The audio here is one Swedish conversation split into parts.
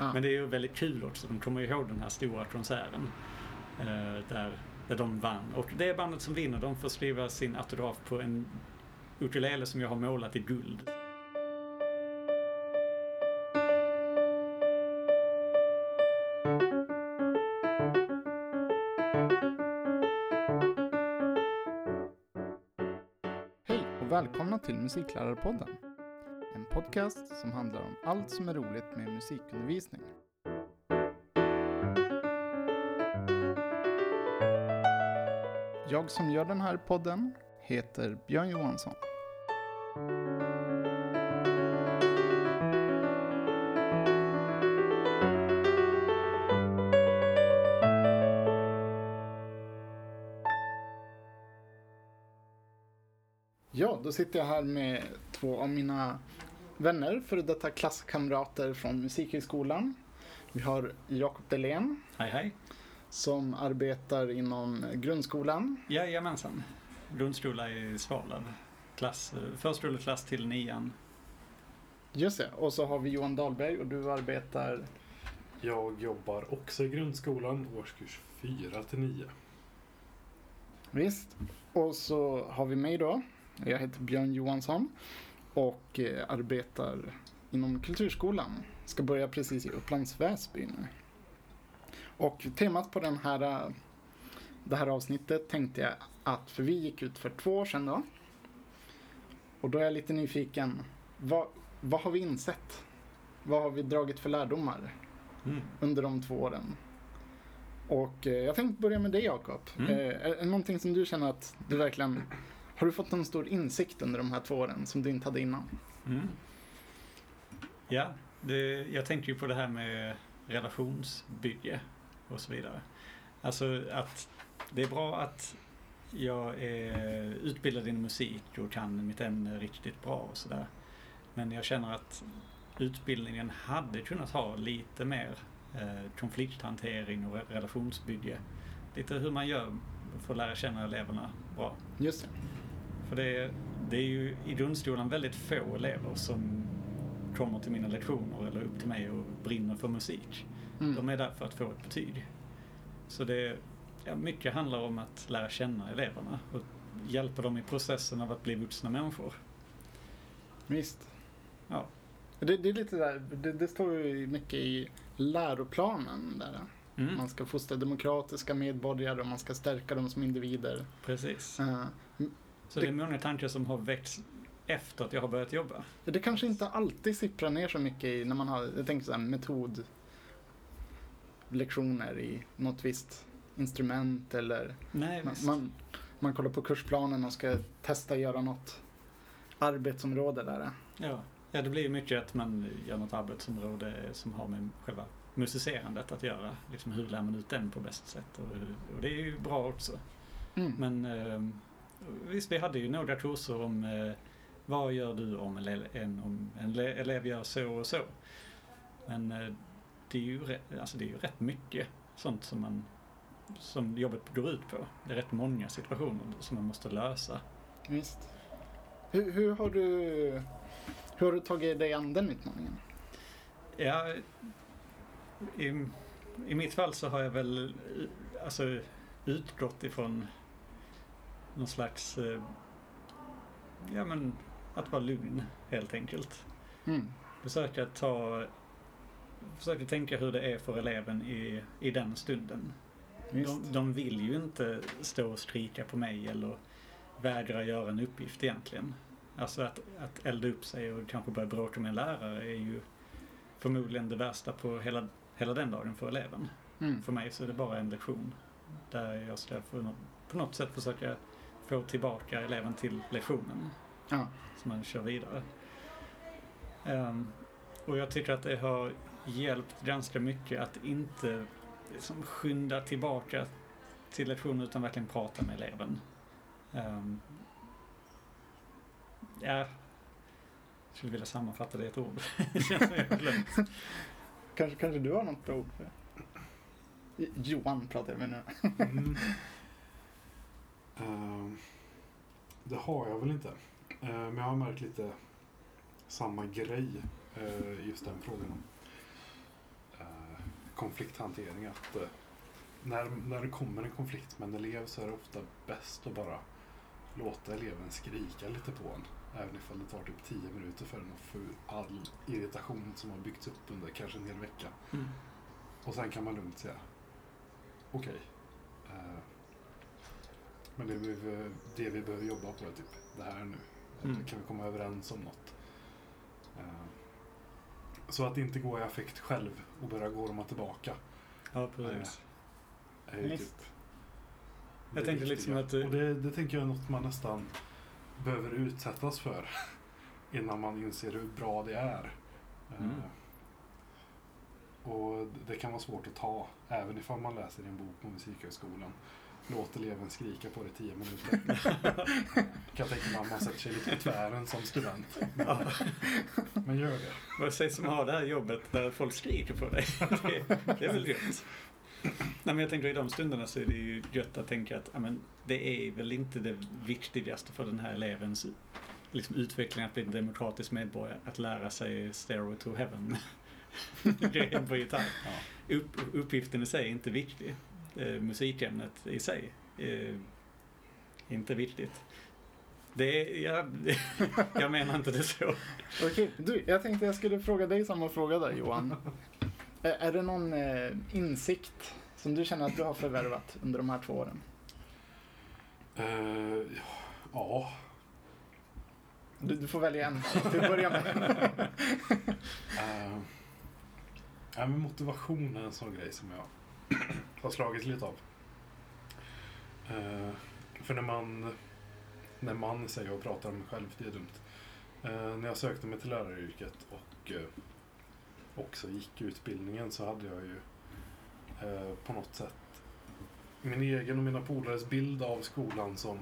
Ja. Men det är ju väldigt kul också. De kommer ihåg den här stora konserten. eh, där, där de vann. Och det bandet som vinner, de får skriva sin autograf på en ukulele som jag har målat i guld. Hej och välkomna till Musiklärarpodden. Podcast som handlar om allt som är roligt med musikundervisning. Jag som gör den här podden heter Björn Johansson. Ja, då sitter jag här med två av mina vänner, före detta klasskamrater från Musikhögskolan. Vi har Jakob Delén Hej hej! som arbetar inom grundskolan. Jajamensan. Grundskola i Svalöv. Klass, förskoleklass till nian. Just det, och så har vi Johan Dahlberg och du arbetar... Jag jobbar också i grundskolan, årskurs 4 till 9. Visst. Och så har vi mig då. Jag heter Björn Johansson och eh, arbetar inom kulturskolan. Ska börja precis i Upplands Väsby nu. Och temat på den här, eh, det här avsnittet tänkte jag att, för vi gick ut för två år sedan då. Och då är jag lite nyfiken. Vad, vad har vi insett? Vad har vi dragit för lärdomar Mm. under de två åren? Och eh, jag tänkte börja med dig Jakob. Mm. Eh, är det någonting som du känner att du verkligen... Har du fått en stor insikt under de här två åren som du inte hade innan? Mm. Ja, det, jag tänkte ju på det här med relationsbygge och så vidare. Alltså att det är bra att jag är utbildad inom musik och kan mitt ämne riktigt bra och sådär. Men jag känner att utbildningen hade kunnat ha lite mer eh, konflikthantering och re- relationsbygge. Lite hur man gör för att lära känna eleverna bra. Just det. För det är, det är ju i grundskolan väldigt få elever som kommer till mina lektioner eller upp till mig och brinner för musik. Mm. De är där för att få ett betyg. Så det ja, mycket handlar om att lära känna eleverna och hjälpa dem i processen av att bli vuxna människor. Visst. Ja, Det, det är lite där, det, det står ju mycket i läroplanen där. mm, Man ska fostra demokratiska medborgare och man ska stärka dem som individer. precis. Eh, Så det är många tankar som har väckts efter att jag har börjat jobba. det kanske inte alltid sipprar ner så mycket i när man har, jag tänker så här, metod lektioner i något visst instrument eller Nej, man, man, man kollar på kursplanen och ska testa göra något arbetsområde där. Ja. ja, det blir ju mycket att man gör något arbetsområde som har med själva musicerandet att göra. Liksom hur lär man ut den på bästa sätt? Och, och det är ju bra också. Mm. Men eh, visst, vi hade ju några kurser om eh, vad gör du om en, en, om en le- elev gör så och så. Men eh, det, är ju alltså det är ju rätt mycket sånt som, man, som jobbet går ut på. Det är rätt många situationer som man måste lösa. Visst. Hur, hur, har du, hur har du tagit dig an den utmaningen? Ja, i, i mitt fall så har jag väl eh, alltså, utgått ifrån någon slags, eh, ja men att vara lugn helt enkelt. Mm. Försöka ta, försöka tänka hur det är för eleven i, i den stunden. De, de vill ju inte stå och skrika på mig eller vägra göra en uppgift egentligen. Alltså att, att elda upp sig och kanske börja bråka med en lärare är ju förmodligen det värsta på hela, hela den dagen för eleven. Mm. För mig så är det bara en lektion där jag ska på något sätt försöka få tillbaka eleven till lektionen Ja. så man kör vidare. Ehm, och jag tycker att det har hjälpt ganska mycket att inte liksom skynda tillbaka till lektionen utan verkligen prata med eleven. Ehm, ja, jag skulle vilja sammanfatta det i ett ord. Kanske, kanske du har något bra ord för det? Johan pratar jag med nu. Mm. Ehm, det har jag väl inte. Ehm, men jag har märkt lite samma grej uh, just den frågan. konflikthantering. Att eh, när, när det kommer en konflikt med en elev så är det ofta bäst att bara låta eleven skrika lite på en. Även ifall det tar typ 10 minuter för den att få ur all irritation som har byggts upp under kanske en hel vecka. Mm. Och sen kan man lugnt säga okej. eh, men det vi, det vi behöver jobba på är typ det här nu. Mm. Kan vi komma överens om något? Eh, så att inte gå i affekt själv och börja gå dem tillbaka. Ja, precis. Är ju Visst. typ Jag tänkte liksom att Och det, det tänker jag är något man nästan behöver utsättas för innan man inser hur bra det är. Eh, Mm. Och det kan vara svårt att ta, även ifall man läser i en bok på Musikhögskolan. Låt eleven skrika på det i tio minuter. kan jag tänka mig att man sätter sig lite på tvären som student. Men gör det. Vad sägs om att ha det här jobbet där folk skriker på dig? Det, det är väl gött? Nej, men jag tänker i de stunderna så är det ju gött att tänka att ja, men, det är väl inte det viktigaste för den här elevens liksom, utveckling att bli en demokratisk medborgare, att lära sig Stairway to Heaven grejen på gitarr. Ja. Upp, uppgiften i sig är inte viktig. Eh, musikämnet i sig är inte viktigt. Det är, jag, jag menar inte det så. Okej, du, jag tänkte jag skulle fråga dig samma fråga där Johan. är, är det någon eh, insikt som du känner att du har förvärvat under de här två åren? Eh, ja, Du, du får välja en till att börja med. Uh, ja, men motivation är en sån grej som jag har slagit lite av. Eh, för när man, när man säger och pratar om mig själv, det är dumt. Eh, när jag sökte mig till läraryrket och uh, också gick utbildningen så hade jag ju eh, på något sätt min egen och mina polares bild av skolan som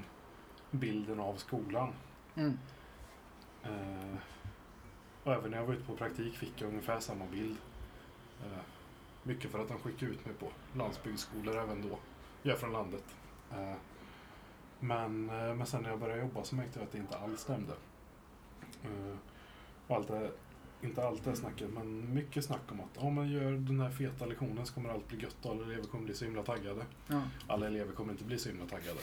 bilden av skolan. Mm. Eh, och även när jag var ute på praktik fick jag ungefär samma bild. Mycket för att de skickade ut mig på landsbygdsskolor även då. Jag är från landet. Eh, men, eh, men sen när jag började jobba så märkte jag att det inte alls stämde. Eh, och allt det, inte allt det snacket, men mycket snack om att om man gör den här feta lektionen så kommer allt bli gött och alla elever kommer bli så himla taggade. Ja. Alla elever kommer inte bli så himla taggade.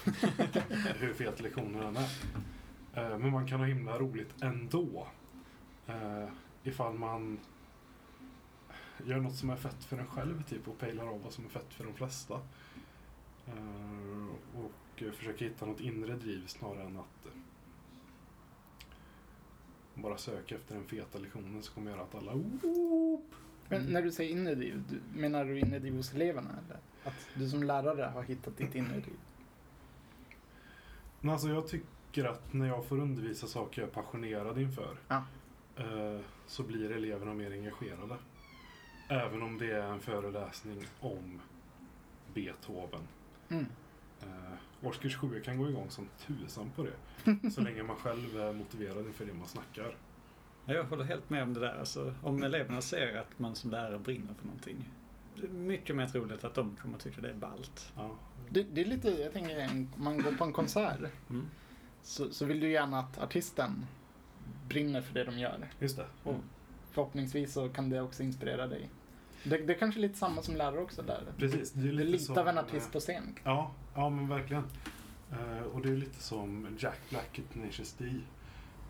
Hur fet lektionen än är. Men man kan ha himla roligt ändå. Ifall man gör något som är fett för en själv typ och pejlar av vad som är fett för de flesta. Eh, Och försöker hitta något inre driv snarare än att eh, bara söka efter den feta lektionen som kommer göra att alla Oop! Men när du säger inre driv, du- menar du inre driv hos eleverna? Eller? Att du som lärare har hittat ditt inre driv? Men alltså jag tycker att när jag får undervisa saker jag är passionerad inför Ja. eh, så blir eleverna mer engagerade. Även om det är en föreläsning om Beethoven. Mm. Eh, årskurs 7 kan gå igång som tusan på det. Så länge man själv är motiverad inför det man snackar. Ja, Jag håller helt med om det där. Alltså, om eleverna ser att man som lärare brinner för någonting. Det är mycket mer troligt att de kommer att tycka det är ballt. Ja. Det, det är lite, jag tänker, en- om man går på en konsert Mm. så, så vill du gärna att artisten brinner för det de gör. Just det. Och förhoppningsvis så kan det också inspirera dig. Det, det är kanske lite samma som lärare också där. Precis. Det är Du lite litar som, av en artist på scen. Ja, ja men verkligen. Eh, och det är lite som Jack Black i Tenacious D.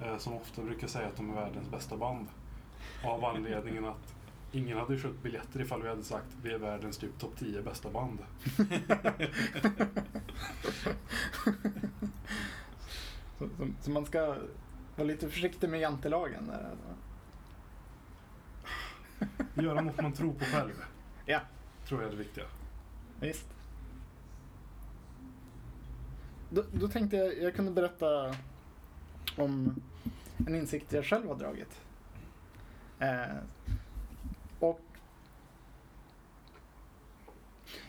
Eh, som ofta brukar säga att de är världens bästa band. Av anledningen att ingen hade köpt biljetter ifall vi hade sagt vi är världens typ topp 10 bästa band. Så, så, så man ska vara lite försiktig med jantelagen där. Göra något man tror på själv. Ja. Tror jag är det viktiga. Visst. Då, då tänkte jag jag kunde berätta om en insikt jag själv har dragit. Eh, och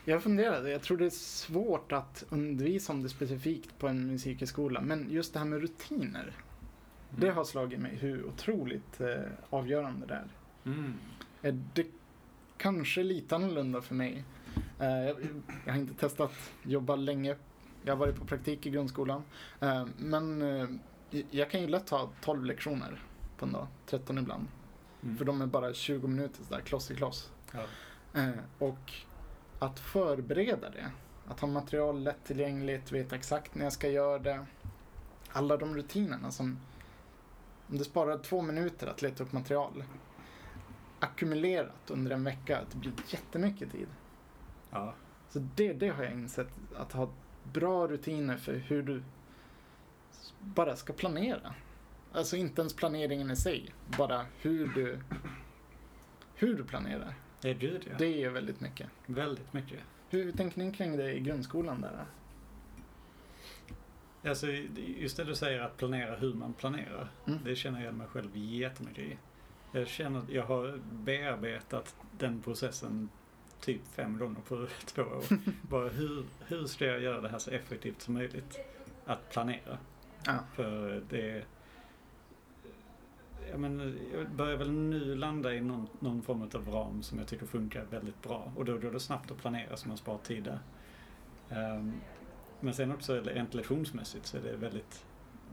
jag funderade, jag tror det är svårt att undervisa om det specifikt på en musikhögskola, men just det här med rutiner, det har slagit mig hur otroligt eh, avgörande det är. Mm. Eh, Det kanske är lite annorlunda för mig. Eh, Jag, har inte testat jobba länge. Jag har varit på praktik i grundskolan. Eh, Men jag kan ju lätt ha 12 lektioner på en dag, 13 ibland. Mm. För de är bara 20 minuter sådär, kloss i kloss. Ja. Och att förbereda det. Att ha material lättillgängligt, veta exakt när jag ska göra det. Alla de rutinerna som... Om det sparar två minuter att leta upp material. Ackumulerat under en vecka, det blir jättemycket tid. Ja. Så det, det har jag insett, att ha bra rutiner för hur du bara ska planera. Alltså inte ens planeringen i sig, bara hur du, hur du planerar. Det är gud ja. Det är väldigt mycket. Väldigt mycket. Hur, tänker ni kring det i grundskolan där? Alltså, just det du säger att planera hur man planerar. Mm. Det känner jag mig själv jättemycket i. Jag känner att jag har bearbetat den processen typ fem gånger på två år. Bara hur, hur ska jag göra det här så effektivt som möjligt? Att planera. Ja. För det... Jag, men, jag börjar väl nu landa i någon, någon form av ram som jag tycker funkar väldigt bra. Och då går det snabbt att planera så man sparar tid där. Ehm, men sen också rent lektionsmässigt så är det väldigt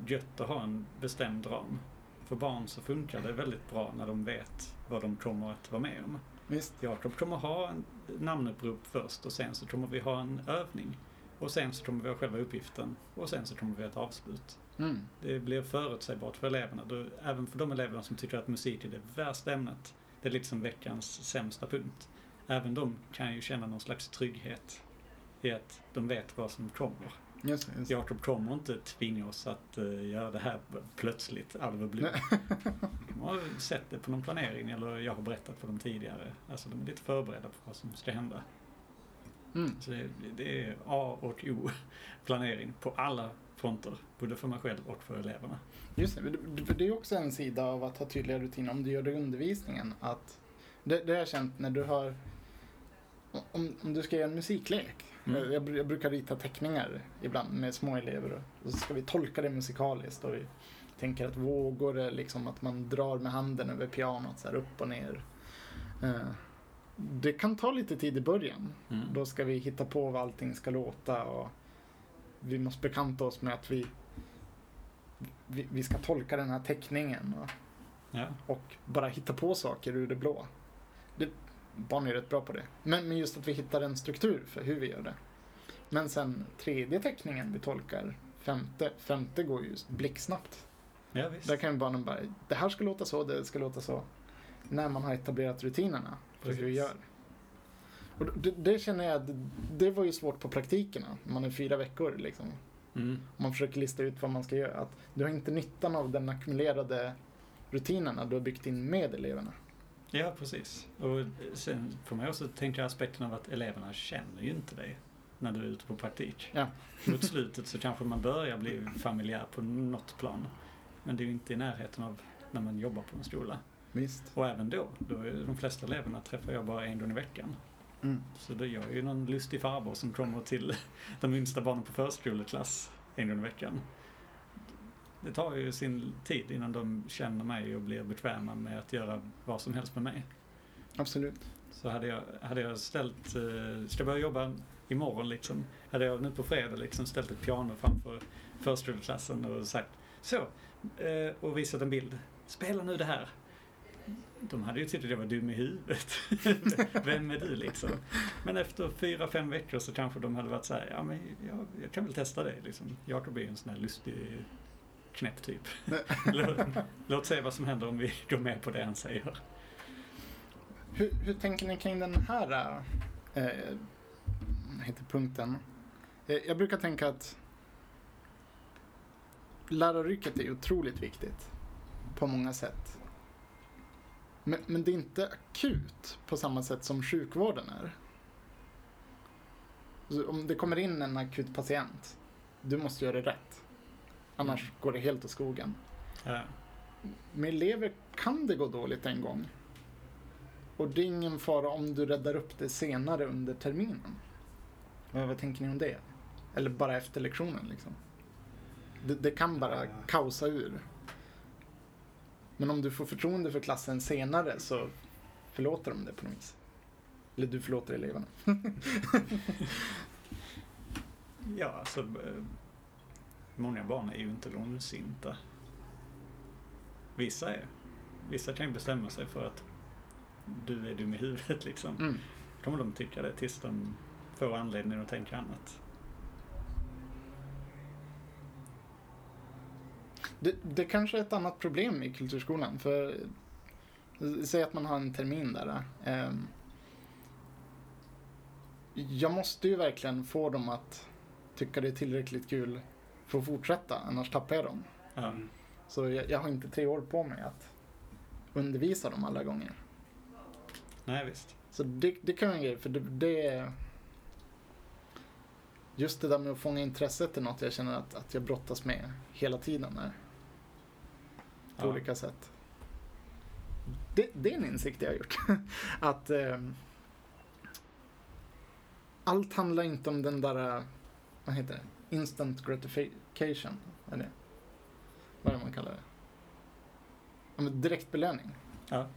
gött att ha en bestämd ram. För barn så funkar det väldigt bra när de vet vad de kommer att vara med om. Visst? Jakob kommer ha en namnupprop först och sen så kommer vi ha en övning. Och sen så kommer vi ha själva uppgiften och sen så kommer vi ha ett avslut. Mm. Det blir förutsägbart för eleverna. Då, även för de eleverna som tycker att musik är det värsta ämnet. Det är liksom veckans sämsta punkt. Även de kan ju känna någon slags trygghet i att de vet vad som kommer. Just. Just. Jakob kommer inte tvinga oss att uh, göra det här plötsligt, the blue. De har sett det på någon planering eller jag har berättat för dem tidigare. Alltså de är lite förberedda på vad som ska hända. Mm. Så det, det är A och O planering på alla fronter. Både för mig själv och för eleverna. Just det, det är också en sida av att ha tydliga rutiner om du gör det i undervisningen. Att det, det har jag känt när du har, om, om du ska göra en musiklek. Mm. Jag, jag brukar rita teckningar ibland med små elever och, så ska vi tolka det musikaliskt. Och vi tänker att vågor är liksom att man drar med handen över pianot så här upp och ner. Eh, det kan ta lite tid i början. Mm. Då ska vi hitta på vad allting ska låta och vi måste bekanta oss med att vi, vi, vi ska tolka den här teckningen och, Ja. och bara hitta på saker ur det blå. Det, barn är rätt bra på det. Men, men just att vi hittar en struktur för hur vi gör det. Men sen tredje teckningen vi tolkar, femte, femte går ju blixtsnabbt. ja, visst. Där kan ju barnen bara, det här ska låta så, det ska låta så. När man har etablerat rutinerna för hur vi Precis. gör. Och det, det känner jag, det, det var ju svårt på praktikerna. Man är fyra veckor liksom. Mm. Man försöker lista ut vad man ska göra. Att du har inte nyttan av den ackumulerade rutinerna du har byggt in med eleverna. Ja, precis. Och sen får man också tänka aspekten av att eleverna känner ju inte dig när du är ute på praktik. Ja. Mot slutet så kanske man börjar bli familjär på något plan. Men det är ju inte i närheten av när man jobbar på en skola. Visst. Och även då, då är de flesta eleverna träffar jag bara en gång i veckan. Mm. Så då jag är ju någon lustig farbror som kommer till de yngsta barnen på förskoleklass en gång i veckan. Det tar ju sin tid innan de känner mig och blir bekväma med att göra vad som helst med mig. Absolut. Så hade jag, hade jag ställt, eh, ska börja jobba imorgon liksom, hade jag nu på fredag liksom ställt ett piano framför förskoleklassen och sagt så, eh, och visat en bild. Spela nu det här. De hade ju tyckt att jag var dum i huvudet. Vem är du liksom? Men efter fyra, fem veckor så kanske de hade varit så här, ja men jag, jag kan väl testa det liksom. Jakob är ju en sån här lustig knäpp typ. låt, låt se vad som händer om vi går med på det han säger. Hur, hur tänker ni kring den här vad heter punkten? Eh, Jag brukar tänka att läraryrket är otroligt viktigt på många sätt. Men, men det är inte akut på samma sätt som sjukvården är. Så om det kommer in en akut patient, du måste göra det rätt. Annars går det helt åt skogen. Ja. Med elever kan det gå dåligt en gång. Och det är ingen fara om du räddar upp det senare under terminen. Vad, vad tänker ni om det? Eller bara efter lektionen liksom? Det, det kan bara kaosa ur. Men om du får förtroende för klassen senare så förlåter de det på något vis. Eller du förlåter eleverna. Ja, alltså eh, många barn är ju inte långsinta. Vissa är. Vissa kan ju bestämma sig för att du är dum i huvudet liksom. Mm. kommer de tycka det tills de får anledning att tänka annat. Det, det kanske är ett annat problem i kulturskolan. För säg att man har en termin där. ehm, jag måste ju verkligen få dem att tycka det är tillräckligt kul för att fortsätta, annars tappar jag dem. Mm. Så jag, jag har inte tre år på mig att undervisa dem alla gånger. Nej, visst. Så det, det kan vara en grej, för det, det. Just det där med att fånga intresset är något jag känner att, att jag brottas med hela tiden. Här, på Ja. olika sätt. Det, det är en insikt jag har gjort. att ehm, allt handlar inte om den där, eh, vad heter det, instant gratification. Är det? Vad är det man kallar det? Ja, men direktbelöning. Ja.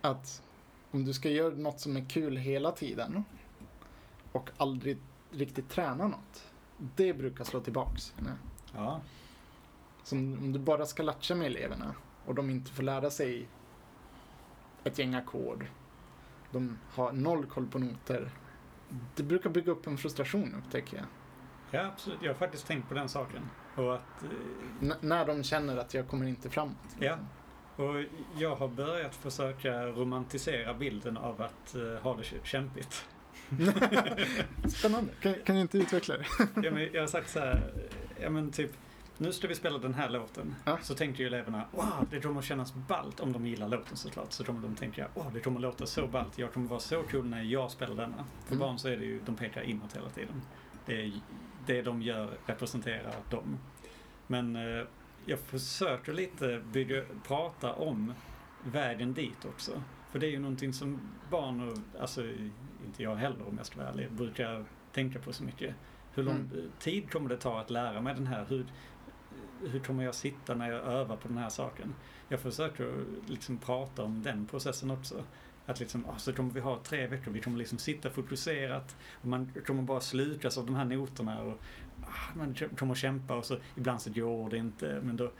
Att om du ska göra något som är kul hela tiden och aldrig riktigt träna något. Det brukar slå tillbaks. Ja. Ja. Som om du bara ska latcha med eleverna och de inte får lära sig ett gäng ackord. De har noll koll på noter. Det brukar bygga upp en frustration upptäcker jag. Ja, absolut. Jag har faktiskt tänkt på den saken. Och att eh, N- när de känner att jag kommer inte framåt. Ja. Och jag har börjat försöka romantisera bilden av att eh, ha det kä- kämpigt. Spännande. Kan, kan du inte utveckla det? Ja, men jag har sagt så här, ja men typ, nu ska vi spela den här låten. Ja. Så tänkte ju eleverna, wow, det kommer att kännas ballt om de gillar låten såklart. Så kommer de tänka, wow, det kommer att låta så ballt. Jag kommer vara så cool när jag spelar denna. För Mm. barn så är det ju, de pekar inåt hela tiden. Det, är, det de gör representerar dem. Men eh, jag försöker lite bygga, prata om vägen dit också. För det är ju någonting som barn och, alltså inte jag heller om jag ska vara ärlig, brukar tänka på så mycket. Hur lång Mm. tid kommer det ta att lära mig den här? Hur, hur kommer jag sitta när jag övar på den här saken? Jag försöker liksom prata om den processen också. Att liksom, ah, så kommer vi ha tre veckor, vi kommer liksom sitta fokuserat och man kommer bara slukas av de här noterna och ah, man kommer kämpa och så ibland så går det inte men då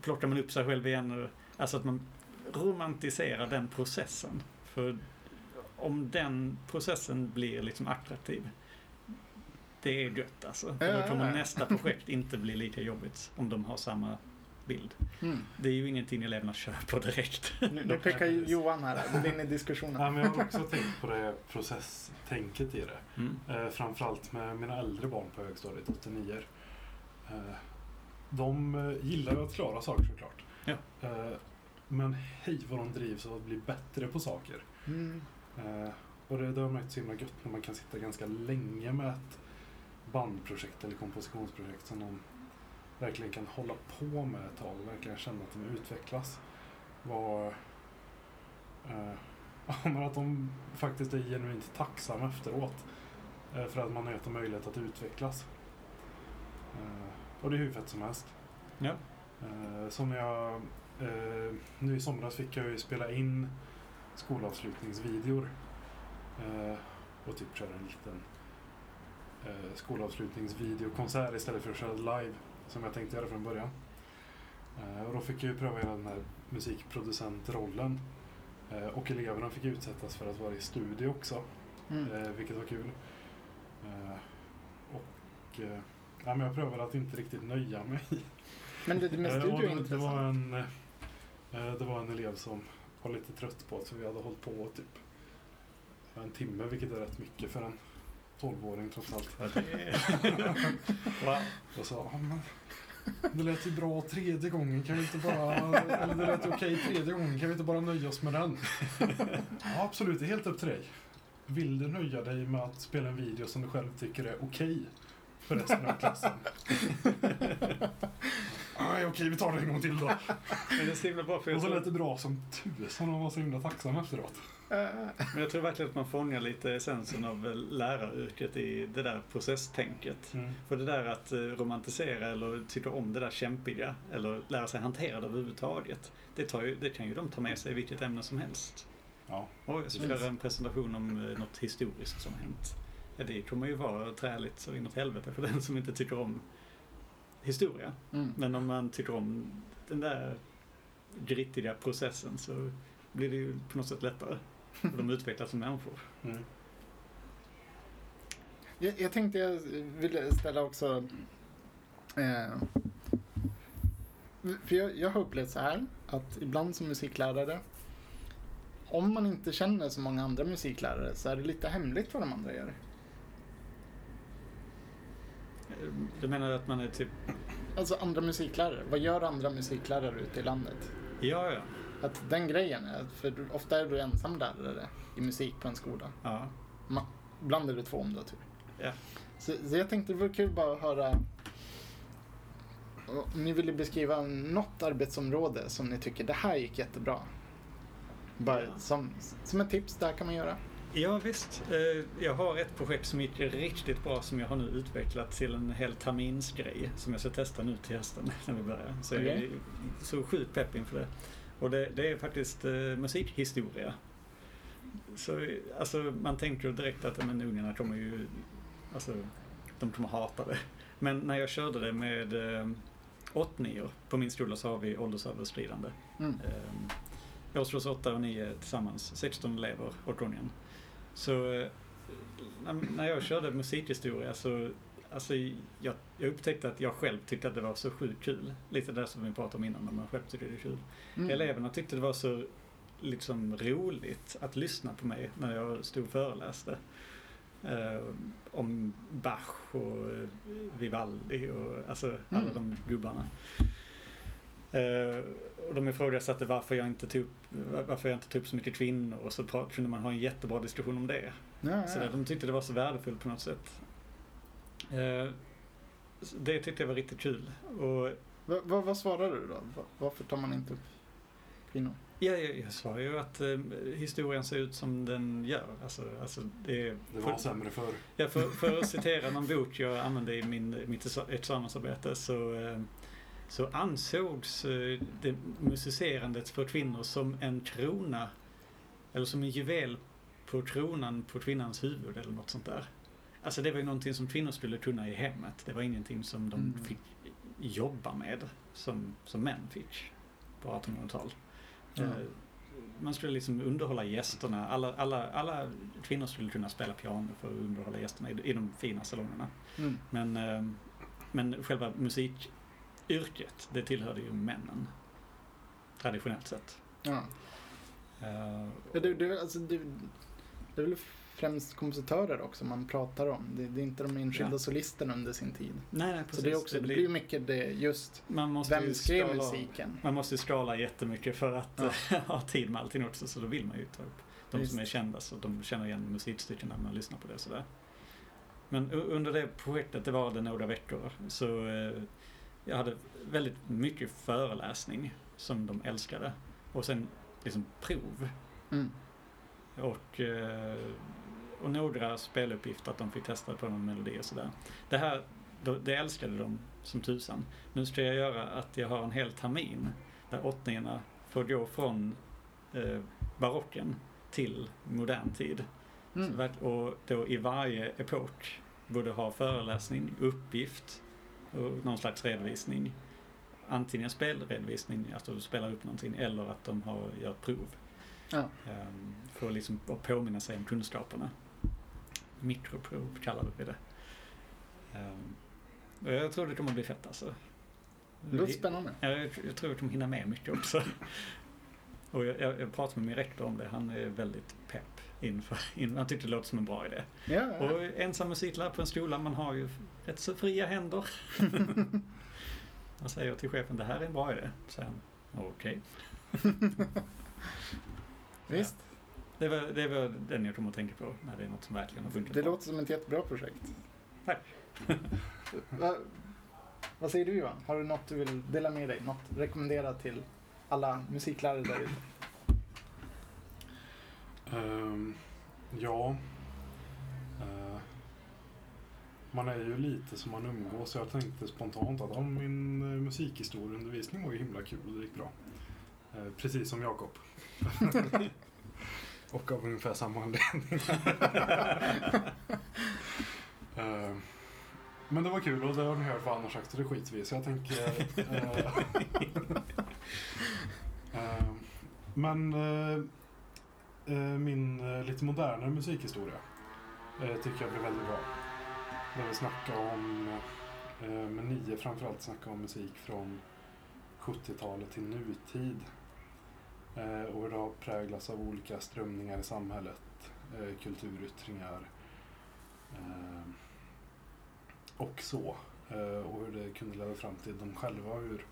plockar man upp sig själv igen. Alltså att man romantiserar den processen. För om den processen blir liksom attraktiv det är gött alltså. För då kommer nästa projekt inte bli lika jobbigt om de har samma bild. Mm. Det är ju ingenting eleverna köper direkt. Nu, nu pekar Johan här, det blir in i diskussionen. Ja, men jag har också tänkt på det processtänket i det. Mm. Eh, framförallt med mina äldre barn på högstadiet, 89 eh, De eh, gillar ju att klara saker såklart. Ja. Eh, men hej vad de drivs av att bli bättre på saker. Mm. Eh, och det, det har märkt så himla gött när man kan sitta ganska länge med ett bandprojekt eller kompositionsprojekt som de verkligen kan hålla på med ett tag och verkligen känna att de utvecklas. Var, eh, att de faktiskt är genuint tacksamma efteråt eh, för att man har gett dem möjlighet att utvecklas. Eh, och det är hur fett som helst. Ja. Eh, som jag, eh, nu i somras fick jag ju spela in skolavslutningsvideor. Eh, och typ köra en liten eh, skolavslutningsvideokonsert istället för att köra live som jag tänkte göra från början. Eh, och då fick jag ju pröva hela den här musikproducentrollen. Eh, och eleverna fick utsättas för att vara i studio också, Mm. eh, vilket var kul. Och ja, men jag prövade att inte riktigt nöja mig. Men det, det med studio är det, det, var intressant. en, det var en elev som var lite trött på så vi hade hållit på typ en timme, vilket är rätt mycket för en 12-åring trots allt. Ja, det är- wow. Och sa, "Ja, men det lät ju bra tredje gången, kan vi inte bara, eller det lät ju okej tredje gången, kan vi inte bara nöja oss med den? Ja, absolut, det är helt upp till dig. Vill du nöja dig med att spela en video som du själv tycker är okej för resten av klassen? Nej, okej, vi tar det en gång till då. Men det är så himla bra för jag Och så lät det bra som tusan och var så himla tacksam efteråt. Men jag tror verkligen att man fångar lite essensen av eh, läraryrket i det där processtänket. För det där att eh, romantisera eller tycka om det där kämpiga eller lära sig hantera det överhuvudtaget. Det, tar ju, det kan ju de ta med sig i vilket ämne som helst. Ja, Oj, jag ska göra en presentation om eh, något historiskt som hänt. Ja, det kommer ju vara träligt så inåt helvete för den som inte tycker om historia. Mm. Men om man tycker om den där grittiga processen så blir det ju på något sätt lättare. Och de utvecklas som människor. Mm. Jag, jag tänkte jag ville ställa också... Eh, för jag, jag har upplevt så här att ibland som musiklärare om man inte känner så många andra musiklärare så är det lite hemligt vad de andra gör. Du menar att man är typ... Alltså andra musiklärare. Vad gör andra musiklärare ute i landet? Ja, ja. Att den grejen är, för ofta är du ensam lärare i musik på en skola. Ja. Ma- Ibland är det två om du har tur. Ja. Så, så jag tänkte det vore kul bara att höra om ni ville beskriva något arbetsområde som ni tycker det här gick jättebra. Bara Ja. som, som ett tips, det här kan man göra. Ja visst. Eh, Jag har ett projekt som gick riktigt bra som jag har nu utvecklat till en hel terminsgrej som jag ska testa nu till hösten när vi börjar. Så jag är så sjukt pepp inför det. Och det, det är faktiskt eh, musikhistoria. Så alltså, man tänker direkt att men, ungarna kommer ju, alltså de kommer hata det. Men när jag körde det med eh, åttnior, på min skola så har vi åldersöverskridande. Mm. Eh, årskurs 8 och 9 tillsammans, 16 elever åt gången. Så eh, när- när jag körde musikhistoria så Alltså, jag, jag upptäckte att jag själv tyckte att det var så sjukt kul. Lite det som vi pratade om innan, när man själv tycker det är kul. Mm. Eleverna tyckte det var så liksom roligt att lyssna på mig när jag stod och föreläste. Eh, om Bach och eh, Vivaldi och alltså alla Mm. de gubbarna. Eh, och de ifrågasatte varför jag inte tog upp, varför jag inte tog upp så mycket kvinnor och så kunde man ha en jättebra diskussion om det. Ja, Så ja. där, de tyckte det var så värdefullt på något sätt. Eh, det tyckte jag var riktigt kul. Och Va, va, vad svarar du då? Va, varför tar man inte upp kvinnor? Ja, jag, jag sa ju att eh, historien ser ut som den gör. Alltså, alltså det, är- Det var sämre förr. ja, för, för att citera någon bok jag använde i min, mitt exa- examensarbete så, eh, så ansågs eh, det musicerandet för kvinnor som en krona eller som en juvel på kronan på kvinnans huvud eller något sånt där. Alltså det var ju någonting som kvinnor skulle kunna i hemmet. Det var ingenting som de Mm. fick jobba med som, som män fick på 1800-tal. Ja. Eh, Man skulle liksom underhålla gästerna. Alla, alla, alla kvinnor skulle kunna spela piano för att underhålla gästerna i, i de fina salongerna. Mm. Men, eh, men själva musikyrket, det tillhörde ju männen. Traditionellt sett. Ja. Eh, Ja, Det, det, alltså, det, det är väl främst kompositörer också man pratar om. Det, det är inte de enskilda Ja. solisterna under sin tid. nej, nej, precis. Så det, är också, det blir ju mycket det just, man måste vem skrev skala- musiken? Man måste ju skala jättemycket för att Ja. ha tid med allting också. Så då vill man ju ta upp de Visst. som är kända så de känner igen musikstycken när man lyssnar på det sådär. Men under det projektet, det var det några veckor, så eh, jag hade väldigt mycket föreläsning som de älskade. Och sen liksom prov. Mm. Och, eh, och några speluppgifter att de fick testa på någon melodi och sådär. Det här, det älskade de som tusan. Nu ska jag göra att jag har en hel termin där åttningarna får gå från eh, barocken till modern tid. Så Mm. vart- Och då i varje epok borde ha föreläsning, uppgift och någon slags redovisning. Antingen spelredovisning, alltså du spelar upp någonting, eller att de har, ett prov. Ja. Ehm, för att liksom att påminna sig om kunskaperna. Mikroprov kallade vi det. Och jag tror det kommer bli fett alltså. Det låter spännande. Ja, Jag, jag tror att de hinner med mycket också. Och jag, jag, jag pratade med min rektor om det. Han är väldigt pepp inför, in, han tyckte det låter som en bra idé. Ja, ja. Och ensam musiklärare på en skola, man har ju rätt så fria händer. Jag säger till chefen, det här är en bra idé. Han, okej. Visst, Det, var, det var den jag kommer att tänka på när det är något som verkligen har funkat det bra. låter som ett jättebra projekt. Tack. Va, vad säger du Johan? Har du något du vill dela med dig? Något rekommendera till alla musiklärare där ute? Ehm, ja. Eh, man är ju lite som man umgås. Jag tänkte spontant att om min uh, musikhistorieundervisning var ju himla kul och det gick bra. Eh, precis som Jakob. och av ungefär samma anledning. Ehm, men det var kul och det har ni hört vad han har sagt så det skiter vi. Så jag tänker... eh, ehm, men... eh, eh, min lite modernare musikhistoria tycker jag blir väldigt bra. Där vi snackar om, med nio framförallt snackar om musik från 70-talet till nutid. Eh, och hur det har präglats av olika strömningar i samhället, eh, kulturyttringar eh, och så. Eh, och hur det kunde leda fram till dem själva, hur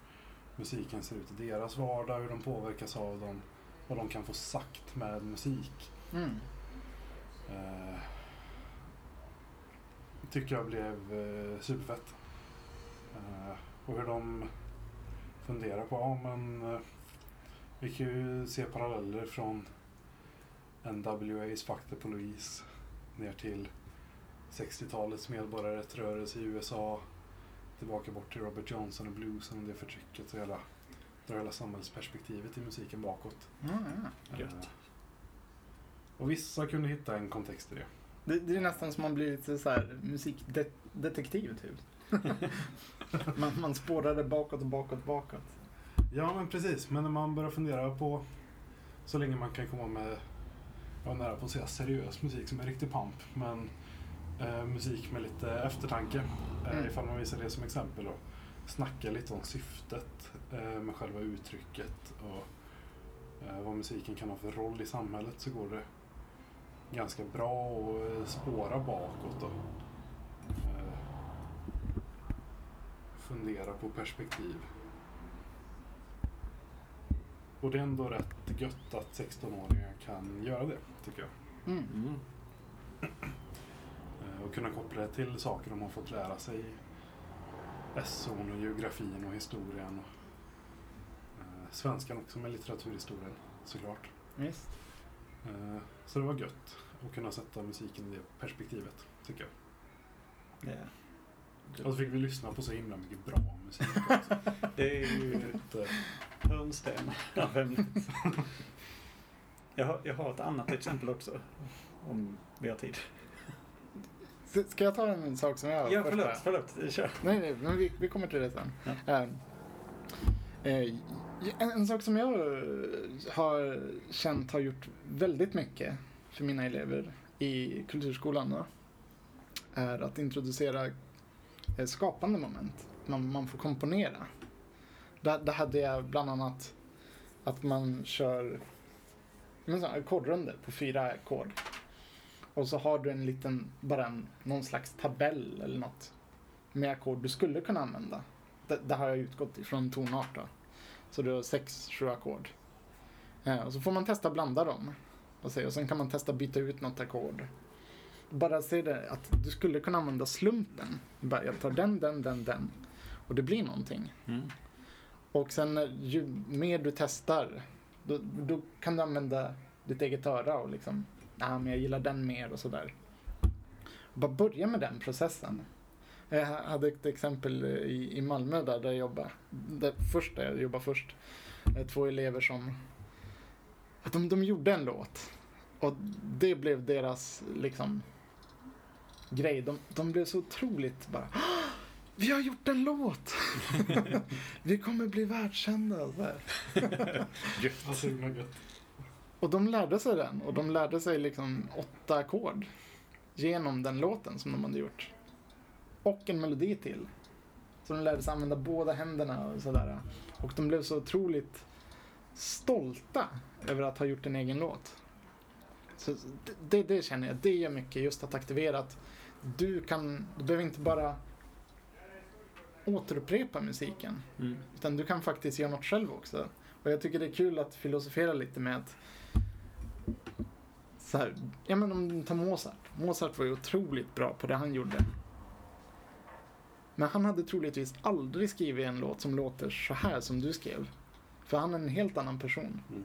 musiken ser ut i deras vardag, hur de påverkas av dem, vad de kan få sagt med musik. Mm. Tycker jag blev superfett. Och hur de funderar på, ja men vi kan ju se paralleller från NWA's Fuck the Police ner till 60-talets medborgarrättsrörelse i USA. Tillbaka bort till Robert Johnson och bluesen och det förtrycket och hela, drar hela samhällsperspektivet i musiken bakåt. Ja, ja. Gött. Eh, och vissa kunde hitta en kontext i det. Det, det är nästan som man blir lite så här musikdetektiv typ. man, man spårar det bakåt och bakåt bakåt. Ja, men precis. Men när man börjar fundera på så länge man kan komma med, jag var nära på att säga seriös musik som är riktig pamp, men eh, musik med lite eftertanke, eh, Mm. ifall man visar det som exempel och snacka lite om syftet eh, med själva uttrycket och eh, vad musiken kan ha för roll i samhället så går det ganska bra att eh, spåra bakåt och eh, fundera på perspektiv. Och det är ändå rätt gött att 16-åringar kan göra det, tycker jag. Mm. Mm. Eh, Och kunna koppla det till saker de har fått lära sig SO'n och geografin och historien. Och, eh, svenskan också med litteraturhistorien, såklart. Visst. Eh, så det var gött att kunna sätta musiken i det perspektivet, tycker jag. Ja. Och så fick vi lyssna på så himla mycket bra musik också. Det är ju Ett, eh, hörnsten av ämnet. Jag har, jag har ett annat exempel också. Om vi har tid. Ska jag ta en sak som jag Ja, förlåt. Förlåt. Kör. Nej, nej, men vi, vi kommer till det sen. Ja. Eh, eh, en, en sak som jag eh, har känt har gjort väldigt mycket för mina elever i kulturskolan då, är att introducera skapande moment. Man, man får komponera. Där, där hade jag bland annat att man kör ackordrundor ackordrunder på fyra ackord. Och så har du en liten, bara en, någon slags tabell eller något med ackord du skulle kunna använda. Det, det har jag utgått ifrån tonart då. Så du har sex, sju ackord. Eh, och så får man testa blanda dem. Och, se, och sen kan man testa byta ut något ackord. Bara se det att du skulle kunna använda slumpen. Bara, jag tar den, den, den, den. Och det blir någonting. Mm. Och sen när- ju mer du testar, då, då kan du använda ditt eget öra och liksom, nej men jag gillar den mer och sådär. Bara börja med den processen. Jag hade ett exempel i, i Malmö där, där jag jobbade, där, först där jag jobbade först. Eh, Två elever som, att de, de gjorde en låt. Och det blev deras liksom grej. De, de blev så otroligt bara "Ah, vi har gjort en låt! vi kommer bli världskända. Gött. Och de lärde sig den och de lärde sig liksom åtta ackord genom den låten som de hade gjort. Och en melodi till. Så de lärde sig använda båda händerna och sådär. Och de blev så otroligt stolta över att ha gjort en egen låt. Så det, det, det känner jag, det gör mycket just att aktivera att du kan, du behöver inte bara återupprepa musiken. Mm. Utan du kan faktiskt göra något själv också. Och jag tycker det är kul att filosofera lite med att så här, ja men om du tar Mozart. Mozart var ju otroligt bra på det han gjorde. Men han hade troligtvis aldrig skrivit en låt som låter så här som du skrev. För han är en helt annan person. Mm.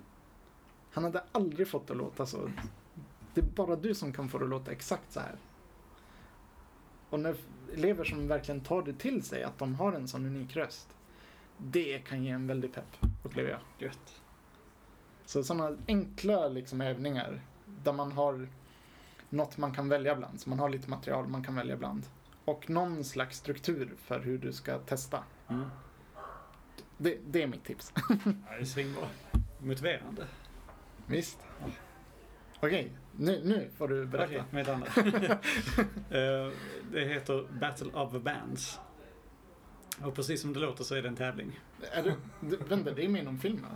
Han hade aldrig fått det att låta så. Det är bara du som kan få det att låta exakt så här. Och när elever som verkligen tar det till sig, att de har en sån unik röst. Det kan ge en väldig pepp, upplever jag. Gött. Så sådana enkla liksom, övningar där man har något man kan välja bland. Så man har lite material man kan välja bland. Och någon slags struktur för hur du ska testa. Mm. Det, det är mitt tips. Ja, det är svinbra. Motiverande. Visst. Okej, nu, nu får du berätta. Okej, med ett annat. Eh, det heter Battle of the Bands. Och precis som det låter så är det en tävling. Är det, det, vänta, det är med inom filmen?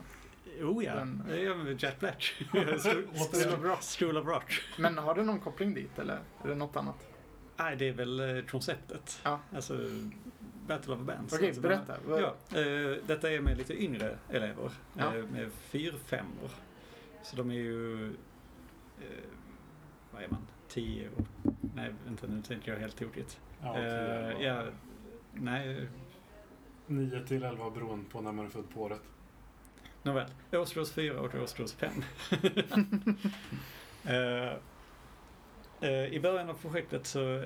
Oh ja, det vi med Jack Black. School of Rock. School of Rock. Men har det någon koppling dit eller är det något annat? Nej, det är väl eh, konceptet. Ja. Alltså, Battle of the Bands. Okej, alltså, berätta. Ja, eh, detta är med lite yngre elever. Ja. Eh, med fyr-femmor. Så de är ju... Eh, vad är man? Tio och... Nej, vänta nu tänker jag helt tokigt. Ja, Eh, ja, nej, 9 till 11 beroende på när man är född på året. nåväl. Årskurs fyra och årskurs fem. Eh, eh, I början av projektet så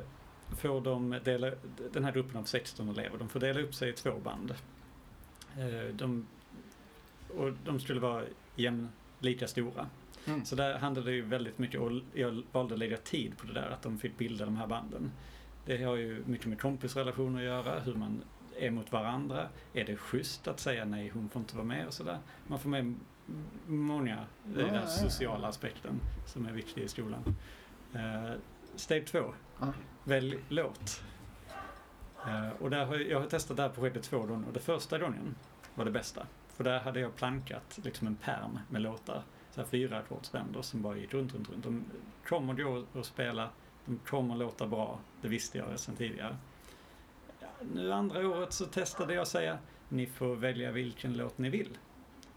får de dela, den här gruppen av 16 elever, de får dela upp sig i två band. Eh, de, och de skulle vara jämlika stora. Mm. Så där handlade det ju väldigt mycket och jag valde att lägga tid på det där att de fick bilda de här banden. Det har ju mycket med kompisrelationer att göra, hur man är mot varandra. Är det schysst att säga nej, hon får inte vara med och sådär. Man får med många, Ja, den ja, ja. sociala aspekten som är viktig i skolan. Eh, steg två, Ja. välj låt. Eh, och där har jag, jag har testat det här projektet två gånger och det första gången var det bästa. För där hade jag plankat liksom en perm med låtar. Så här fyra ackordsbänder som bara gick runt, runt, runt. De kommer gå och spela, de kommer låta bra. Det visste jag sedan tidigare. Ja, nu andra året så testade jag att säga, ni får välja vilken låt ni vill.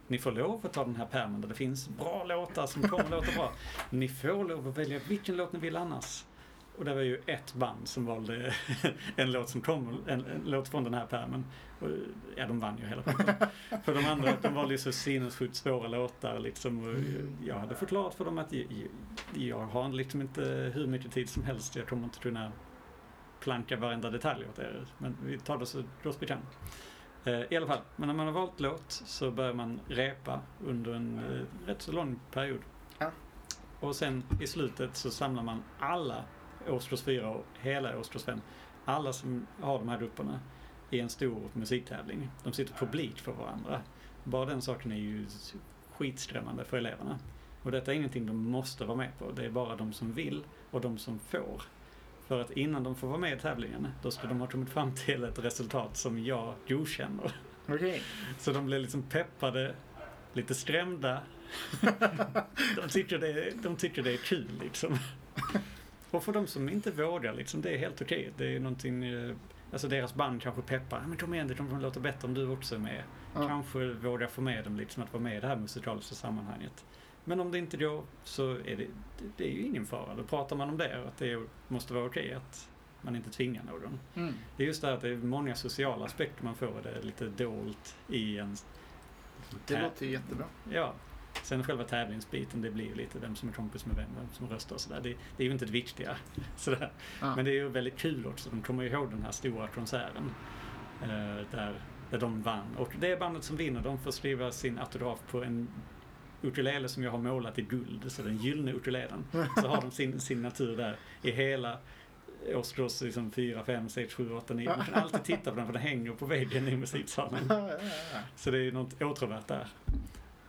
Ni får lov att ta den här pärmen där det finns bra låtar som kommer låta bra. Ni får lov att välja vilken låt ni vill annars. Och det var ju ett band som valde en låt som kom, en, en låt från den här pärmen. Och, ja, de vann ju hela skiten. För de andra, de valde ju så sinnessjukt svåra låtar liksom. Och jag hade förklarat för dem att jag, jag har liksom inte hur mycket tid som helst. Jag kommer inte kunna planka varenda detalj åt er. Men vi tar det så gott vi kan. I alla fall, men när man har valt låt så börjar man repa under en eh, rätt så lång period. Ja. Och sen i slutet så samlar man alla årskurs 4 och hela årskurs 5. Alla som har de här grupperna i en stor musiktävling. De sitter publik för varandra. Bara den saken är ju skitskrämmande för eleverna. Och detta är ingenting de måste vara med på. Det är bara de som vill och de som får. För att innan de får vara med i tävlingen, då ska de ha kommit fram till ett resultat som jag godkänner. Okej. Så de blir liksom peppade, lite skrämda. de, tycker det, de tycker det är kul liksom. Och för de som inte vågar liksom, det är helt okej. Det är någonting, eh, alltså deras band kanske peppar. Men kom igen, det kommer låta bättre om du också är med. Ja. Kanske våga få med dem liksom att vara med i det här musikaliska sammanhanget. Men om det inte går så är det, det, är ju ingen fara. Då pratar man om det att det måste vara okej att man inte tvingar någon. Mm. Det är just det här att det är många sociala aspekter man får. Det är lite dolt i en... Det låter ju jättebra. Ja. Sen själva tävlingsbiten, det blir ju lite vem som är kompis med vem, vem som röstar och sådär. Det, det är ju inte det viktiga. Sådär. Ja. Men det är ju väldigt kul också. De kommer ihåg den här stora konserten. Eh, där, där de vann. Och det bandet som vinner, de får skriva sin autograf på en ukulele som jag har målat i guld. Så den gyllene ukulelen. Så har de sin signatur där i hela årskurs liksom 4, 5, 6, 7, 8, 9. Man kan alltid titta på den för den hänger på väggen i musiksalen. Så det är ju något åtråvärt där.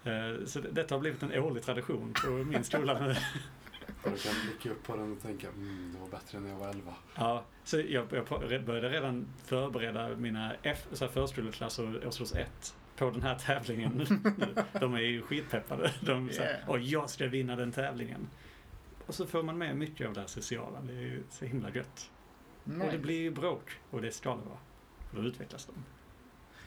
Eh, Så det- detta har blivit en årlig tradition på min skola nu. Och du kan blicka upp på den och tänka mm, det var bättre när jag var 11. Ja, så jag, jag började redan förbereda mina F, så här förskoleklasser årskurs 1 på den här tävlingen. De är ju skitpeppade. De säger Yeah. och jag ska vinna den tävlingen. Och så får man med mycket av det här sociala. Det är ju så himla gött. Och det Nice. blir ju bråk. Och det ska det vara. För då utvecklas de.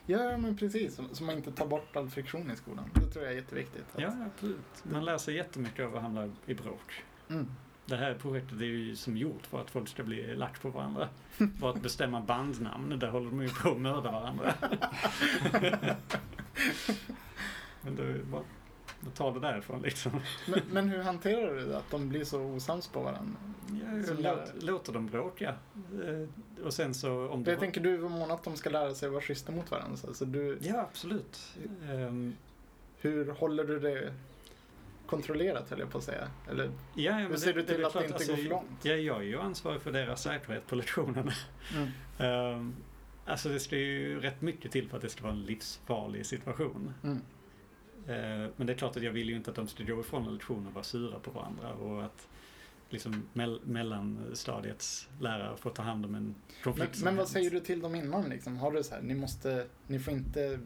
Ja, men precis. Så- man inte tar bort all friktion i skolan. Det tror jag är jätteviktigt. Att, Ja, absolut. Man lär sig jättemycket av att hamna i bråk. Mm. Det här projektet är ju som gjort för att folk ska bli lack på varandra. För att bestämma bandnamn, där håller de ju på att mörda varandra. Men då, är det bara, då tar det därifrån liksom. Men, men hur hanterar du det? Att de blir så osams på varandra? Ja, låt, låter dem bråka. Eh, Och sen så om det... jag tänker du är mån att de ska lära sig vara schyssta mot varandra. Så alltså, du, Ja, absolut. Ehm, hur håller du det kontrollerat höll jag på att säga? Eller, Ja, ja, men Hur ser du är till väl att det klart, inte alltså, går för långt? Ja, jag är ju ansvarig för deras säkerhet på lektionerna. mm. Um, alltså det ska ju rätt mycket till för att det ska vara en livsfarlig situation. Mm. Eh, men det är klart att jag vill ju inte att de skulle gå ifrån en lektion och vara sura på varandra och att liksom mell mellanstadiets lärare får ta hand om en Men, konflikt. som men vad säger du till dem innan liksom? Har du så här, ni måste, ni får inte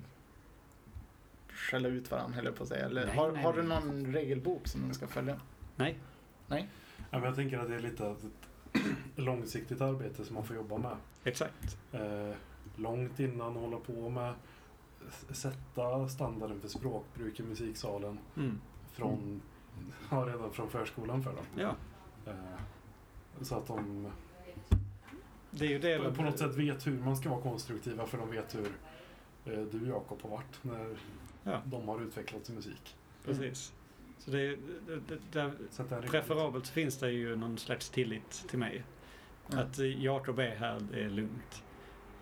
skälla ut varandra jag på säga. Eller Nej, har, nej, har du nej. någon regelbok som de ska följa? Nej, Ja, men jag tänker att det är lite av ett långsiktigt arbete som man får jobba med. exakt. Eh, långt innan hålla på med sätta standarden för språkbruk i musiksalen Mm. från, ja, redan från förskolan för dem. Ja, Eh, så att de det är ju det. på, på något sätt vet hur man ska vara konstruktiva för de vet hur eh, du Jakob har varit när Ja, de har utvecklat sin musik. precis. Så det, det, det, Så det preferabelt finns det ju någon slags tillit till mig. Ja. Att Jakob är här, det är lugnt.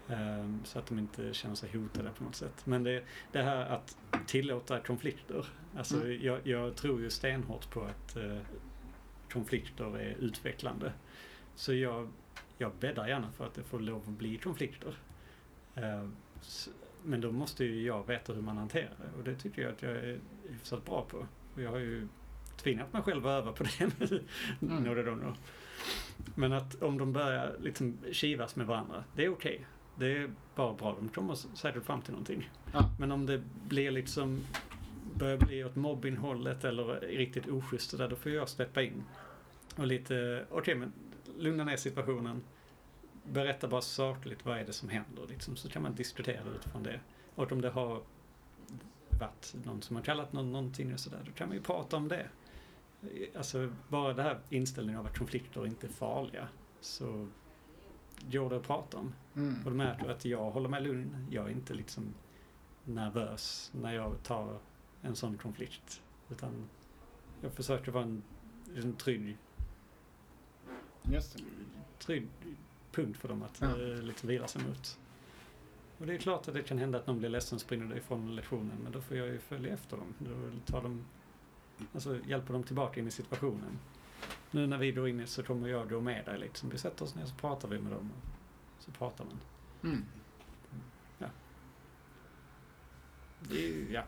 Ehm, så att de inte känner sig hotade på något sätt. Men det, det här att tillåta konflikter. Alltså Mm. jag, jag tror ju stenhårt på att eh, konflikter är utvecklande. Så jag, jag bäddar gärna för att det får lov att bli konflikter. Ehm, s- men då måste ju jag veta hur man hanterar det och det tycker jag att jag är hyfsat bra på. Och jag har ju tvingat mig själv att öva på det nu. Mm. några gånger. Men att om de börjar liksom kivas med varandra, det är okej. Det är bara bra. De kommer säkert fram till någonting. Ja. Men om det blir liksom börjar bli åt mobbinghållet eller riktigt oschysst så där, då får jag steppa in. Och lite, okej men lugna ner situationen. Berätta bara sakligt vad är det som händer liksom, så kan man diskutera utifrån det. Och om det har varit någon som har kallat någon någonting och sådär, då kan man ju prata om det. Alltså bara det här inställningen av att konflikter inte är farliga så går det att prata om. Mm. Och då märker du att jag håller mig lugn. Jag är inte liksom nervös när jag tar en sån konflikt. Utan jag försöker vara en, en trygg, Just det. trygg punkt för dem att Ja. eh, liksom vila sig mot. Och det är klart att det kan hända att någon blir ledsen och springer ifrån lektionen. Men då får jag ju följa efter dem. Då tar de, alltså hjälper dem tillbaka in i situationen. Nu när vi går in så kommer jag gå med dig liksom. Vi sätter oss ner så pratar vi med dem. Så pratar man. Mm. Det är ju, ja.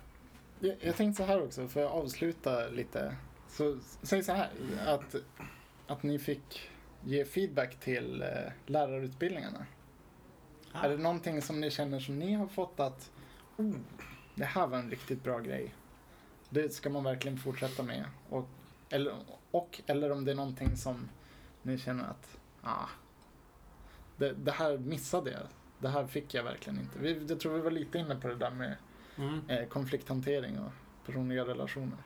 Jag, jag tänkte så här också, för att avsluta lite. Så säg så här, att, att ni fick ge feedback till eh, lärarutbildningarna. Är det någonting som ni känner som ni har fått att oh, det här var en riktigt bra grej. Det ska man verkligen fortsätta med. Och eller, och, eller om det är någonting som ni känner att ah, det, det här missade jag. Det här fick jag verkligen inte. Vi, jag tror vi var lite inne på det där med Mm. eh, konflikthantering och personliga relationer.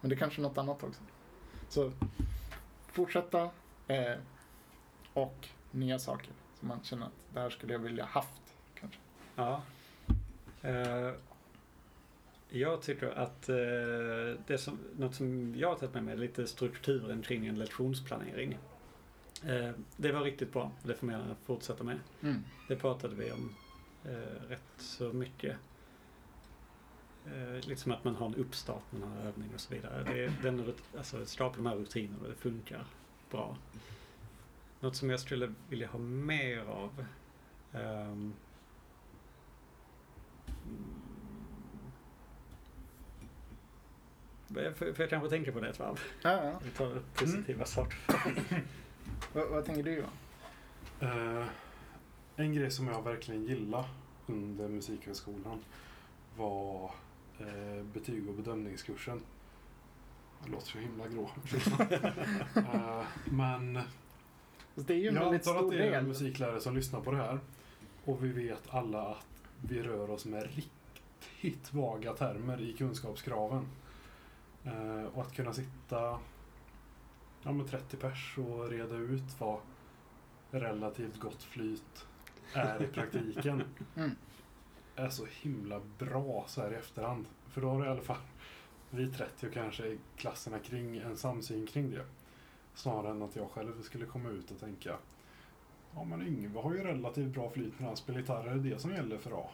Men det är kanske är något annat också. Så fortsätta eh, och nya saker som man känner att det här skulle jag vilja haft. Kanske. Ja. Eh, jag tycker att eh, det som, något som jag har tagit med mig är lite strukturen kring en lektionsplanering. Eh, det var riktigt bra. Det får man gärna fortsätta med. Mm. Det pratade vi om eh, rätt så mycket. Eh, liksom att man har en uppstart, man har övning och så vidare. Det, är- den, alltså, skapa de här rutinerna, det funkar bra. Något som jag skulle vilja ha mer av ehm, mm, Får får jag kanske tänka på det ett varv? Ja, ja. Vi tar positiva saker. Vad, vad tänker du Johan? Eh, en grej som jag verkligen gillade under Musikhögskolan var eh, betyg och bedömningskursen. Det låter så himla grå. eh, men det är ju en jag väldigt antar att det är del. musiklärare som lyssnar på det här. Och vi vet alla att vi rör oss med riktigt vaga termer i kunskapskraven. Eh, och att kunna sitta ja, med 30 pers och reda ut vad relativt gott flyt är i praktiken Mm. är så himla bra så här i efterhand. För då har i alla fall vi 30 och kanske klasserna kring en samsyn kring det. Snarare än att jag själv skulle komma ut och tänka Ja men Yngve har ju relativt bra flyt när han spelar gitarr, är det det som gäller för A?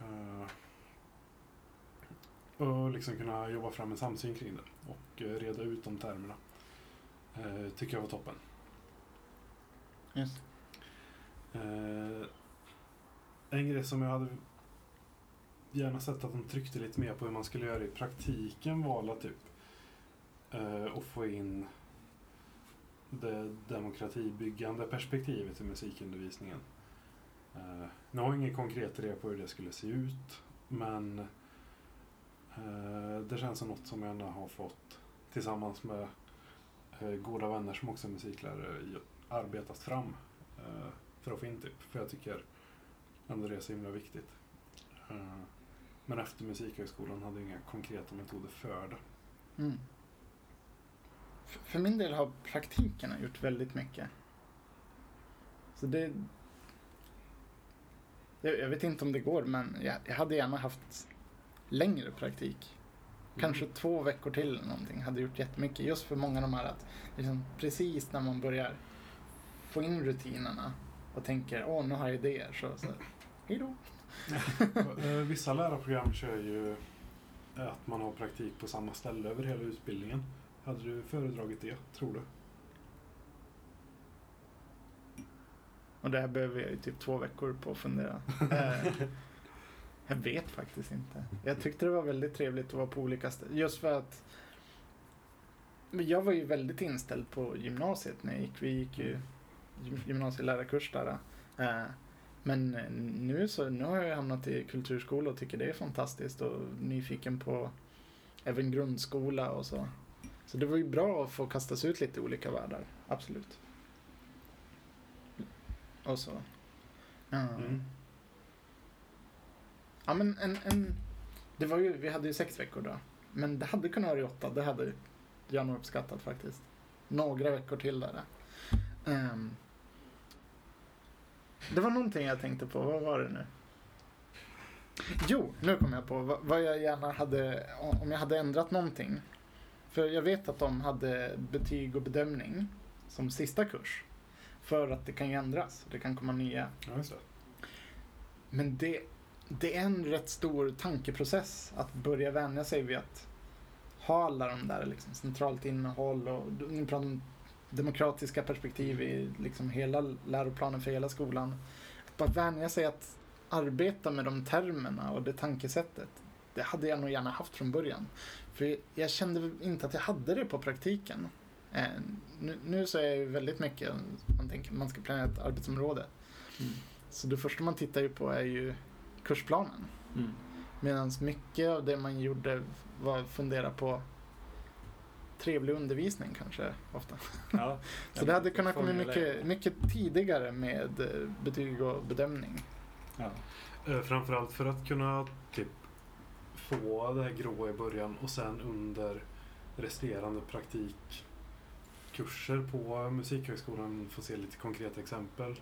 Eh, och liksom kunna jobba fram en samsyn kring det och eh, reda ut de termerna. Eh, tycker jag var toppen. Just. Eh, en grej som jag hade gärna sett att de tryckte lite mer på hur man skulle göra i praktiken var typ eh, och få in det demokratibyggande perspektivet i musikundervisningen. Eh, nu har jag ingen konkret idé på hur det skulle se ut men Eh, det känns som något som jag har fått tillsammans med eh, goda vänner som också är musiklärare arbetat fram eh, för att få in typ. För jag tycker ändå det är så himla viktigt. Men efter Musikhögskolan hade jag inga konkreta metoder för det. Mm. För min del har praktikerna gjort väldigt mycket. Så det... Jag, vet inte om det går, men jag hade gärna haft längre praktik. Kanske två veckor till eller någonting hade gjort jättemycket. Just för många av de här att liksom, precis när man börjar få in rutinerna och tänker åh nu har jag idéer så, så hej då. Eh, Vissa lärarprogram kör ju att man har praktik på samma ställe över hela utbildningen. Hade du föredragit det, tror du? Och det här behöver jag ju typ två veckor på att fundera. Eh, jag vet faktiskt inte. Jag tyckte det var väldigt trevligt att vara på olika ställen. Just för att jag var ju väldigt inställd på gymnasiet när jag gick. Vi gick ju gym- gymnasielärarkurs där. Eh, men nu så nu har jag hamnat i kulturskola och tycker det är fantastiskt och nyfiken på även grundskola och så. Så det var ju bra att få kastas ut lite i olika världar. Absolut. Och så. Ja. Mm. Ja men en, en, det var ju, vi hade ju sex veckor då. Men det hade kunnat vara i åtta, det hade jag nog uppskattat faktiskt. Några veckor till där. Ehm, det var någonting jag tänkte på, vad var det nu? Jo, nu kom jag på vad, jag gärna hade, om jag hade ändrat någonting. För jag vet att de hade betyg och bedömning som sista kurs. För att det kan ju ändras, det kan komma nya Ja, det. men det, det är en rätt stor tankeprocess att börja vänja sig vid att ha alla de där liksom, centralt innehåll och ni pratar om demokratiska perspektiv i liksom hela läroplanen för hela skolan. Att bara vänja sig att arbeta med de termerna och det tankesättet. Det hade jag nog gärna haft från början. För jag kände inte att jag hade det på praktiken. Eh, nu, nu så är jag ju väldigt mycket, man tänker man ska planera ett arbetsområde. Mm. Så det första man tittar ju på är ju kursplanen. Mm. Medan mycket av det man gjorde var att fundera på trevlig undervisning kanske ofta. Ja. Så det hade kunnat komma mycket, mycket tidigare med eh, betyg och bedömning. Ja. Eh, Framförallt för att kunna typ få det här gråa i början och sen under resterande praktikkurser på Musikhögskolan få se lite konkreta exempel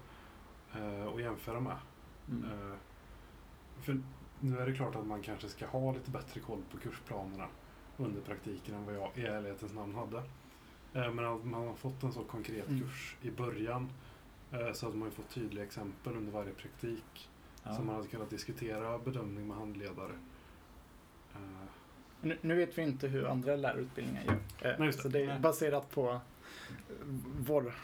eh, och jämföra med. Mm. För nu är det klart att man kanske ska ha lite bättre koll på kursplanerna under praktiken än vad jag i ärlighetens namn hade. Eh, Men att man har fått en så konkret Mm. kurs i början eh, så att man har fått tydliga exempel under varje praktik. Ja. Så man hade kunnat diskutera bedömning med handledare. Eh, Nu, nu vet vi inte hur andra lärarutbildningar gör. Nej. Så det är baserat på vår,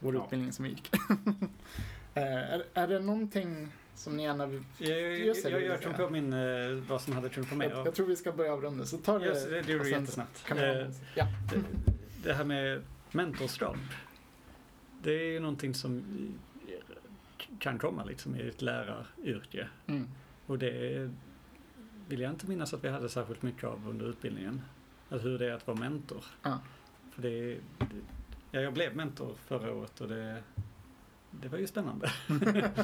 vår Ja. utbildning som vi gick. Är, är det någonting som ni gärna vill... Jag, jag, Just det, jag, jag kom säga. på min, eh, vad som hade trumpat med. Jag, jag tror vi ska börja avrunda, så ta det... Yes, det gjorde du jättesnabbt. Eh, ja. det, det här med mentorskap. Det är ju någonting som kan komma liksom i ett läraryrke. Mm. Och det vill jag inte minnas att vi hade särskilt mycket av under utbildningen. Alltså hur det är att vara mentor. Ja. För det, det, ja, jag blev mentor förra året och det, det var ju spännande.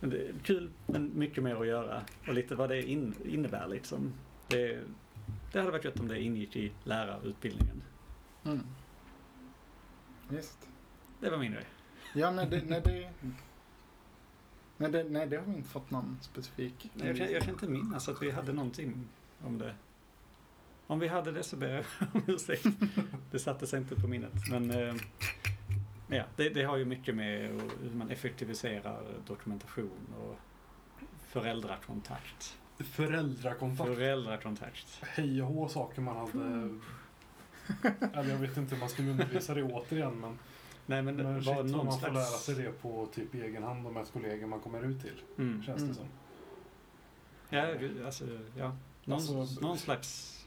men det är kul, men mycket mer att göra. Och lite vad det in, innebär liksom. Det, det hade varit gött om det ingick i lärarutbildningen. Mm. Visst. Det var min grej. Ja, nej det, nej, det, nej, det, nej, det har vi inte fått någon specifik. Jag kan, jag kan inte minnas att vi hade någonting om det. Om vi hade det så ber jag om ursäkt. Det satte sig inte på minnet. Men eh, ja, det, det har ju mycket med hur man effektiviserar dokumentation och föräldrakontakt. Föräldrakontakt. Föräldrakontakt. Hej och hå saker man hade... Eller jag vet inte hur man skulle undervisa det återigen men, Nej men, men shit någon man får lära slags... sig det på typ egen hand och med kollegor man kommer ut till. Mm. Känns Mm. det som. Ja, alltså, ja. Någon, Alltså, någon slags...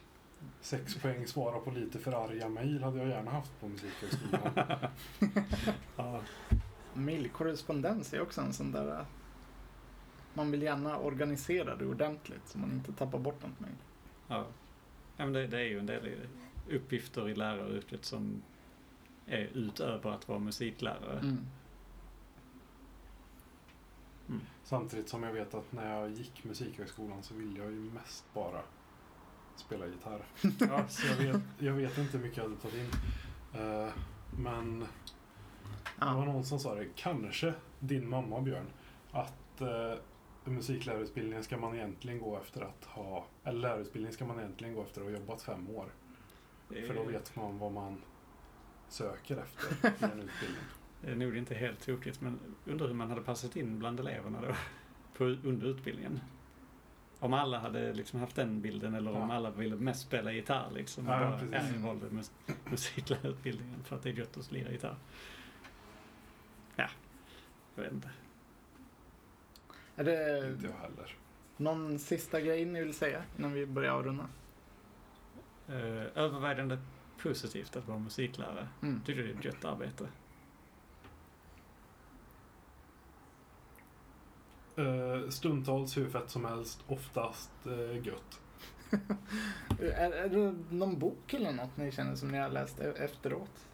Sex poäng svara på lite för arga mejl hade jag gärna haft på Musikhögskolan. Ja, Mailkorrespondens är också en sån där... äh, Man vill gärna organisera det ordentligt så man inte tappar bort något mejl. ja. ja men det, det är ju en del uppgifter i läraryrket som är utöver att vara musiklärare. Mm. Samtidigt som jag vet att när jag gick Musikhögskolan så ville jag ju mest bara spela gitarr. Ja. Så jag vet, jag vet inte hur mycket jag hade tagit in. Eh, men det var någon som sa det, kanske din mamma Björn, att uh, musiklärarutbildningen ska man egentligen gå efter att ha, eller lärarutbildningen ska man egentligen gå efter att ha jobbat fem år. För då är, vet man vad man söker efter i en utbildning. det är nog inte helt tokigt men undrar hur man hade passat in bland eleverna då på, under utbildningen. Om alla hade liksom haft den bilden eller om Ja. alla ville mest spela gitarr liksom. Ja, och bara, precis. ja, jag valde mus- musiklärarutbildningen för att det är gött att lira gitarr. Ja, jag vet inte. Är det Inte jag heller. någon sista grej ni vill säga innan vi börjar avrunda? Uh, övervägande positivt att vara musiklärare. Mm. Tycker det är ett gött arbete. Eh, stundtals hur fett som helst, oftast uh, gött. är, är det någon bok eller något ni känner som ni har läst e- efteråt?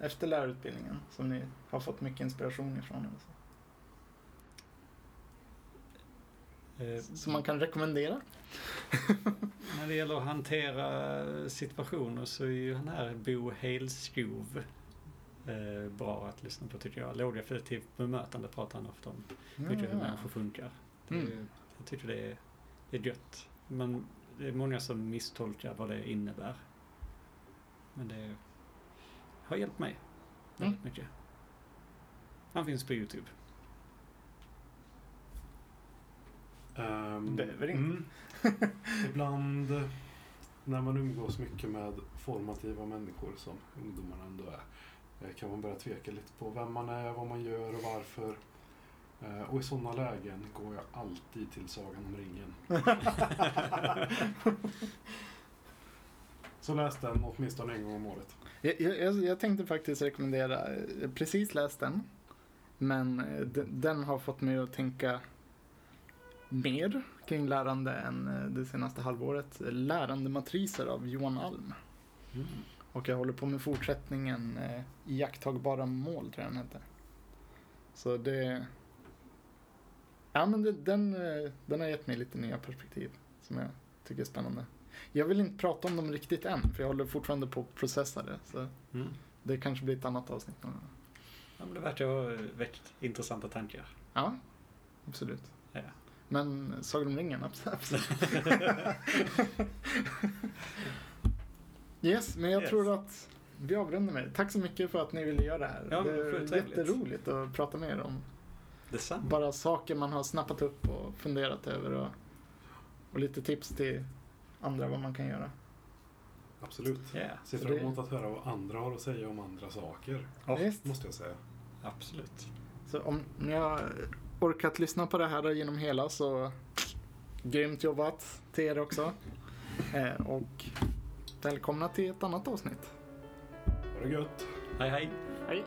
Efter lärarutbildningen som ni har fått mycket inspiration ifrån? Alltså. Eh, Som man kan rekommendera? När det gäller att hantera situationer så är ju han här Bo Helskov eh, bra att lyssna på tycker jag. Lågaffektivt bemötande pratar han ofta om. Mycket hur människor funkar. Det är, Mm. Jag tycker det är, det är gött. Men det är många som misstolkar vad det innebär. Men det har hjälpt mig väldigt Mm. mycket. Han finns på Youtube. Um, Behöver inte. mm. Ibland eh, när man umgås mycket med formativa människor som ungdomarna ändå är kan man börja tveka lite på vem man är, vad man gör och varför. Eh, Och i sådana lägen går jag alltid till Sagan om ringen. Så läs den åtminstone en gång om året. Jag, jag, jag tänkte faktiskt rekommendera, jag har precis läst den, men eh, den, den har fått mig att tänka mer kring lärande än eh, det senaste halvåret. Lärandematriser av Johan Alm. Mm. Och jag håller på med fortsättningen eh, Iakttagbara mål, tror jag den hette. Så det... Ja, men det, den, eh, den har gett mig lite nya perspektiv som jag tycker är spännande. Jag vill inte prata om dem riktigt än, för jag håller fortfarande på att processa det. Så Mm. det kanske blir ett annat avsnitt. någon gång. Ja, men det verkar ha väckt intressanta tankar. Ja, absolut. Ja. Men Sagan om ringen, abs- absolut. yes, men jag Yes. tror att vi avrundar med det. Tack så mycket för att ni ville göra det här. Ja, det är jätteroligt att prata med er om Detsamma. bara saker man har snappat upp och funderat över och, och lite tips till andra vad man kan göra. Absolut. Ja, Ser Så fram emot att höra vad andra har att säga om andra saker. Ja. Visst. Måste jag säga. absolut. Så om ni har orkat lyssna på det här genom hela så grymt jobbat till er också. Eh, och välkomna till ett annat avsnitt. Ha det gött. Hej hej. Hej!